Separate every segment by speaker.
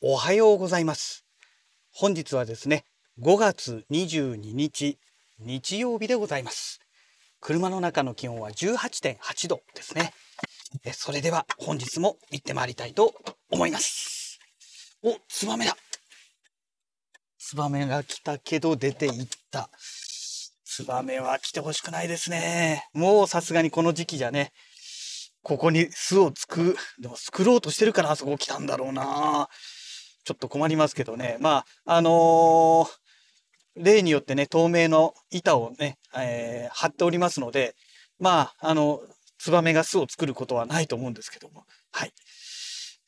Speaker 1: おはようございます。本日はですね、5月22日、日曜日でございます。車の中の気温は18.8度ですね。えそれでは本日も行ってまいりたいと思います。お、ツバメだ。ツバメが来たけど出て行った。ツバメは来てほしくないですね。もうさすがにこの時期じゃね、ここに巣をつく、でも作ろうとしてるからあそこ来たんだろうな。ちょっと困りますけどね。まあ、あのー例によってね、透明の板をね、えー貼っておりますので、まあ、あの、ツバメが巣を作ることはないと思うんですけども。はい。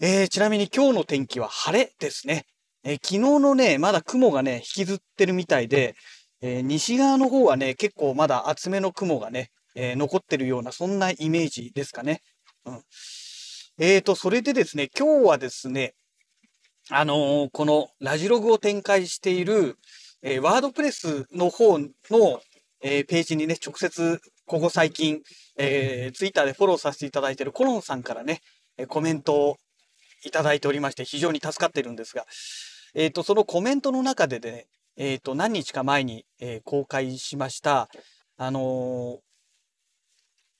Speaker 1: えーちなみに今日の天気は晴れですね。えー昨日のね、まだ雲がね、引きずってるみたいで、えー西側の方はね、結構まだ厚めの雲がね、えー残ってるような、そんなイメージですかね。うん。えーと、それでですね、今日はですね、あのーこのラジログを展開している、えーワードプレスの方の、えーページにね、直接、ここ最近、えー、ツイッターでフォローさせていただいているコロンさんからね、えコメントをいただいておりまして、非常に助かってるんですが、えっ、と、そのコメントの中でね、えっ、と、何日か前に、えー公開しました、あの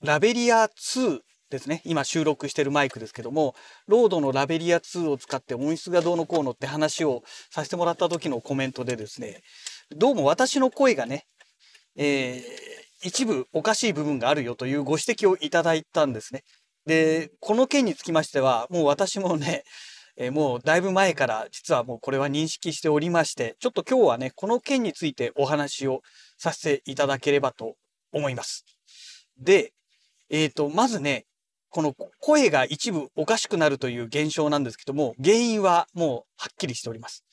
Speaker 1: ラベリア2ですね。今収録してるマイクですけども、ロードのラベリア2を使って音質がどうのこうのって話をさせてもらった時のコメントでですね、どうも私の声がね、えー一部おかしい部分があるよというご指摘をいただいたんですね。で、この件につきましては、もう私もね、えーもうだいぶ前から実はもうこれは認識しておりまして、ちょっと今日はね、この件についてお話をさせていただければと思います。で、えっ、と、まずね、この声が一部おかしくなるという現象なんですけども、原因はもうはっきりしております。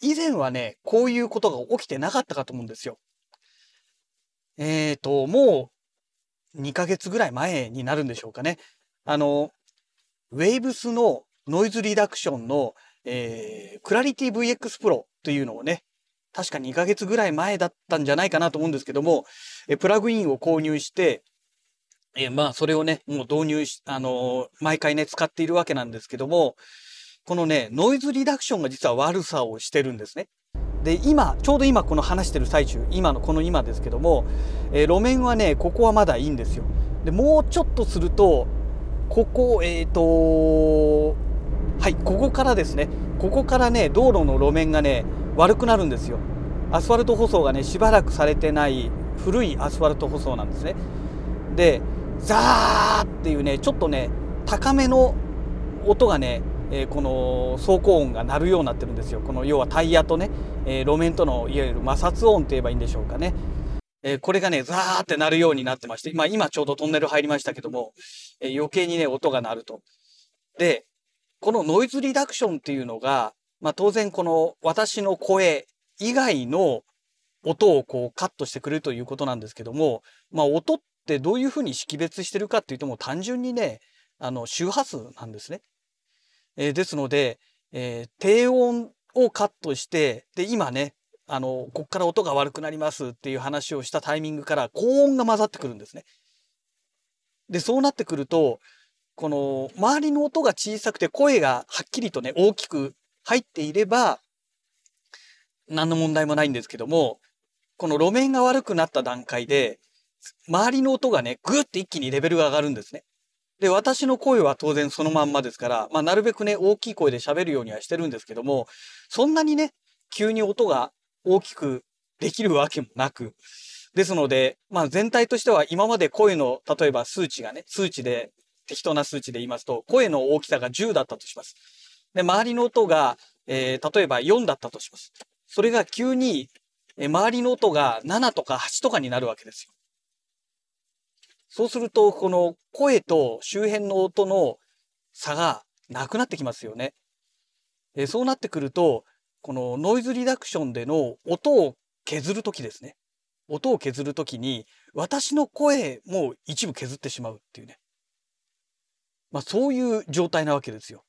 Speaker 1: 以前はね、こういうことが起きてなかったかと思うんですよ。えっ、と、もう2ヶ月ぐらい前になるんでしょうかね。あの、ウェイブスのノイズリダクションの、えー、クラリティ VX Pro というのをね、確か2ヶ月ぐらい前だったんじゃないかなと思うんですけども、えプラグインを購入して、えーまあ、それをね、もう導入し、あのー毎回ね、使っているわけなんですけども、このね、ノイズリダクションが実は悪さをしてるんですね。で、今、ちょうど今この話してる最中、今のこの今ですけども、えー路面はね、ここはまだいいんですよ。で、もうちょっとすると、ここ、えっ、とはい、ここからですね、ここからね、道路の路面がね、悪くなるんですよ。アスファルト舗装がね、しばらくされてない古いアスファルト舗装なんですね。で、ザーっていうね、ちょっとね、高めの音がね、えーこの走行音が鳴るようになってるんですよ。この要はタイヤとね、えー路面とのいわゆる摩擦音といえばいいんでしょうかね。えーこれがね、ザーって鳴るようになってまして、まあ今ちょうどトンネル入りましたけども、えー余計にね、音が鳴ると。で、このノイズリダクションっていうのが、まあ当然この私の声以外の音をこうカットしてくれるということなんですけども、まあ音ってどういうふうに識別してるかっていうともう単純にね、あの周波数なんですね。えーですので、えー低音をカットして、で、今ね、あの、こっから音が悪くなりますっていう話をしたタイミングから高音が混ざってくるんですね。で、そうなってくると、この周りの音が小さくて声がはっきりとね、大きく入っていれば、何の問題もないんですけども、この路面が悪くなった段階で、周りの音がね、ぐーって一気にレベルが上がるんですね。で、私の声は当然そのまんまですから、まあ、なるべくね、大きい声で喋るようにはしてるんですけども、そんなにね、急に音が大きくできるわけもなく、ですので、まあ、全体としては今まで声の、例えば数値がね、数値で、適当な数値で言いますと、声の大きさが10だったとします。で、周りの音が、えー例えば4だったとします。それが急に、えー周りの音が7とか8とかになるわけですよ。そうすると、この声と周辺の音の差がなくなってきますよね。えそうなってくると、このノイズリダクションでの音を削るときですね。音を削るときに、私の声も一部削ってしまうっていうね。まあそういう状態なわけですよ。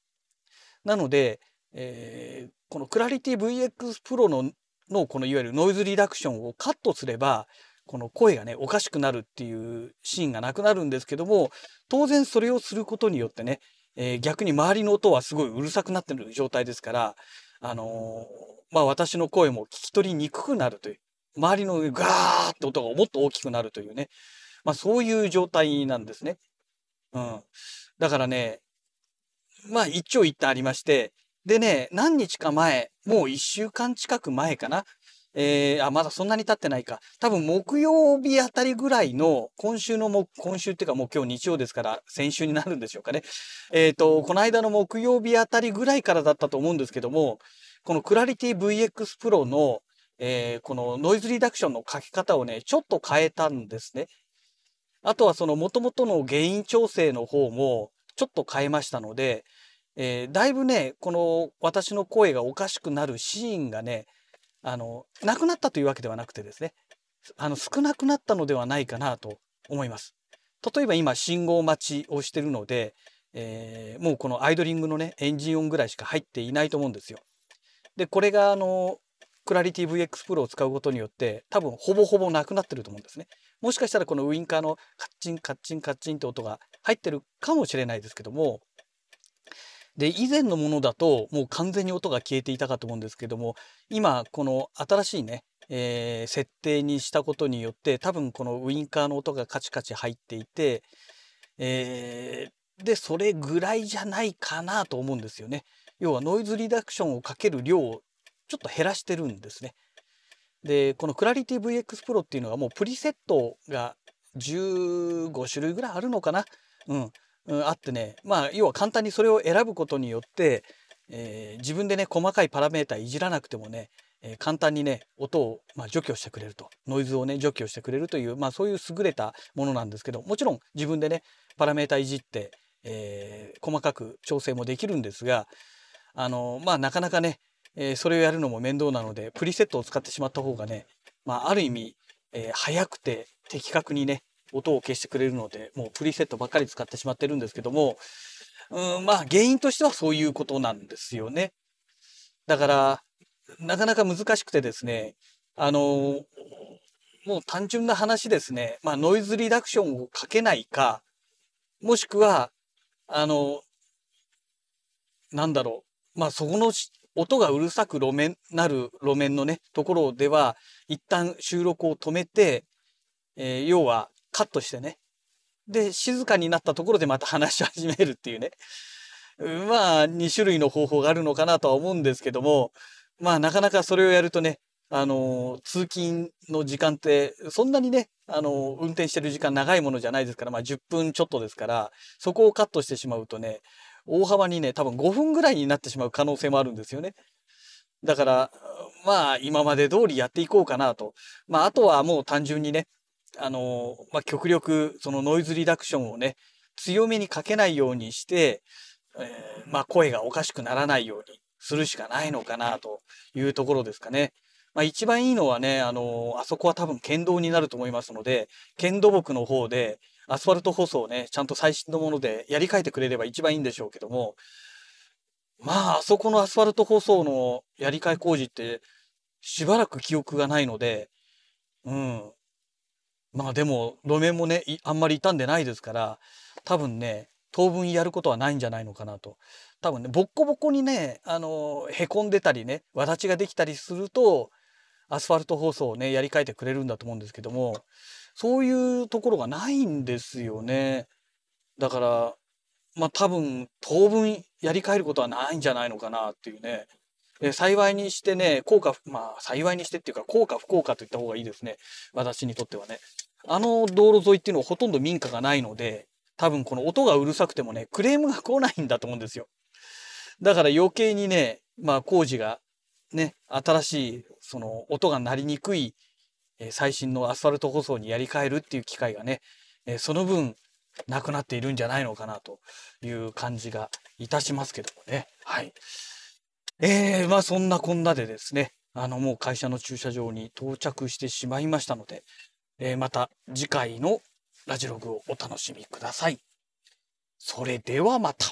Speaker 1: なので、えーこのクラリティ VX Pro ののこのいわゆるノイズリダクションをカットすれば、この声がね、おかしくなるっていうシーンがなくなるんですけども、当然それをすることによってね、えー、逆に周りの音はすごいうるさくなってる状態ですから、あのー、まあ私の声も聞き取りにくくなるという、周りのガーって音がもっと大きくなるというね、まあそういう状態なんですね。うん。だからね、まあ一長一短ありまして、でね、何日か前、もう一週間近く前かな。えー、あ、まだそんなに経ってないか。多分木曜日あたりぐらいの、今週のも、今週っていうかもう今日日曜ですから、先週になるんでしょうかね。えっ、ー、と、この間の木曜日あたりぐらいからだったと思うんですけども、このクラリティ VX Pro の、えー、このノイズリダクションの書き方をね、ちょっと変えたんですね。あとはその元々の原因調整の方もちょっと変えましたので、えー、だいぶね、この私の声がおかしくなるシーンがね、あの、なくなったというわけではなくてですね、あの、少なくなったのではないかなと思います。例えば今、信号待ちをしてるので、えー、もうこのアイドリングのね、エンジン音ぐらいしか入っていないと思うんですよ。で、これがあの、クラリティ VX Pro を使うことによって、多分ほぼほぼなくなってると思うんですね。もしかしたらこのウインカーのカッチンカッチンカッチンって音が入ってるかもしれないですけども、で、以前のものだともう完全に音が消えていたかと思うんですけども、今この新しいね、えー、設定にしたことによって多分このウインカーの音がカチカチ入っていて、えー、で、それぐらいじゃないかなと思うんですよね。要はノイズリダクションをかける量をちょっと減らしてるんですね。で、このクラリティ VX Pro っていうのはもうプリセットが15種類ぐらいあるのかな。うん。うん、あってね、まあ、要は簡単にそれを選ぶことによって、えー、自分でね、細かいパラメータいじらなくてもね、えー、簡単にね、音を、まあ、除去してくれると。ノイズをね、除去してくれるという、まあ、そういう優れたものなんですけど、もちろん自分でね、パラメータいじって、えー、細かく調整もできるんですが、あの、まあ、なかなかね、え、それをやるのも面倒なので、プリセットを使ってしまった方がね、まあ、ある意味、え、早くて的確にね、音を消してくれるので、もうプリセットばっかり使ってしまってるんですけども、うん、まあ原因としてはそういうことなんですよね。だから、なかなか難しくてですね、あのもう単純な話ですね、まあノイズリダクションをかけないか、もしくは、あの、なんだろう、まあそこの音がうるさく路面、なる路面のね、ところでは、一旦収録を止めて、えー、要はカットしてね。で、静かになったところでまた話し始めるっていうね。まあ、2種類の方法があるのかなとは思うんですけども、まあ、なかなかそれをやるとね、あの、通勤の時間って、そんなにね、あの、運転してる時間長いものじゃないですから、まあ、10分ちょっとですから、そこをカットしてしまうとね、大幅にね、多分5分ぐらいになってしまう可能性もあるんですよね。だから、まあ、今まで通りやっていこうかなと。まあ、あとはもう単純にね、あの、まあ、極力、そのノイズリダクションをね、強めにかけないようにして、えー、まあ、声がおかしくならないようにするしかないのかなというところですかね。まあ、一番いいのはね、あの、あそこは多分県道になると思いますので、県土木の方でアスファルト舗装をね、ちゃんと最新のものでやり替えてくれれば一番いいんでしょうけども、まあ、あそこのアスファルト舗装のやり替え工事ってしばらく記憶がないので、うん。まあでも、路面もね、あんまり傷んでないですから、多分ね、当分やることはないんじゃないのかなと。多分ね、ボッコボコにね、あの、へこんでたりね、わだちができたりすると、アスファルト舗装をね、やり替えてくれるんだと思うんですけども、そういうところがないんですよね。だから、まあ多分、当分やり替えることはないんじゃないのかなっていうね。え幸いにしてね、効果、まあ幸いにしてっていうか、効果不効果といった方がいいですね。私にとってはね。あの道路沿いっていうのはほとんど民家がないので、多分この音がうるさくてもね、クレームが来ないんだと思うんですよ。だから余計にね、まあ工事がね、新しいその音が鳴りにくい、え最新のアスファルト舗装にやり替えるっていう機会がね、えその分なくなっているんじゃないのかなという感じがいたしますけどもね。はい。えー、まあそんなこんなでですね、あのもう会社の駐車場に到着してしまいましたので、えー、また次回のラジログをお楽しみください。それではまた。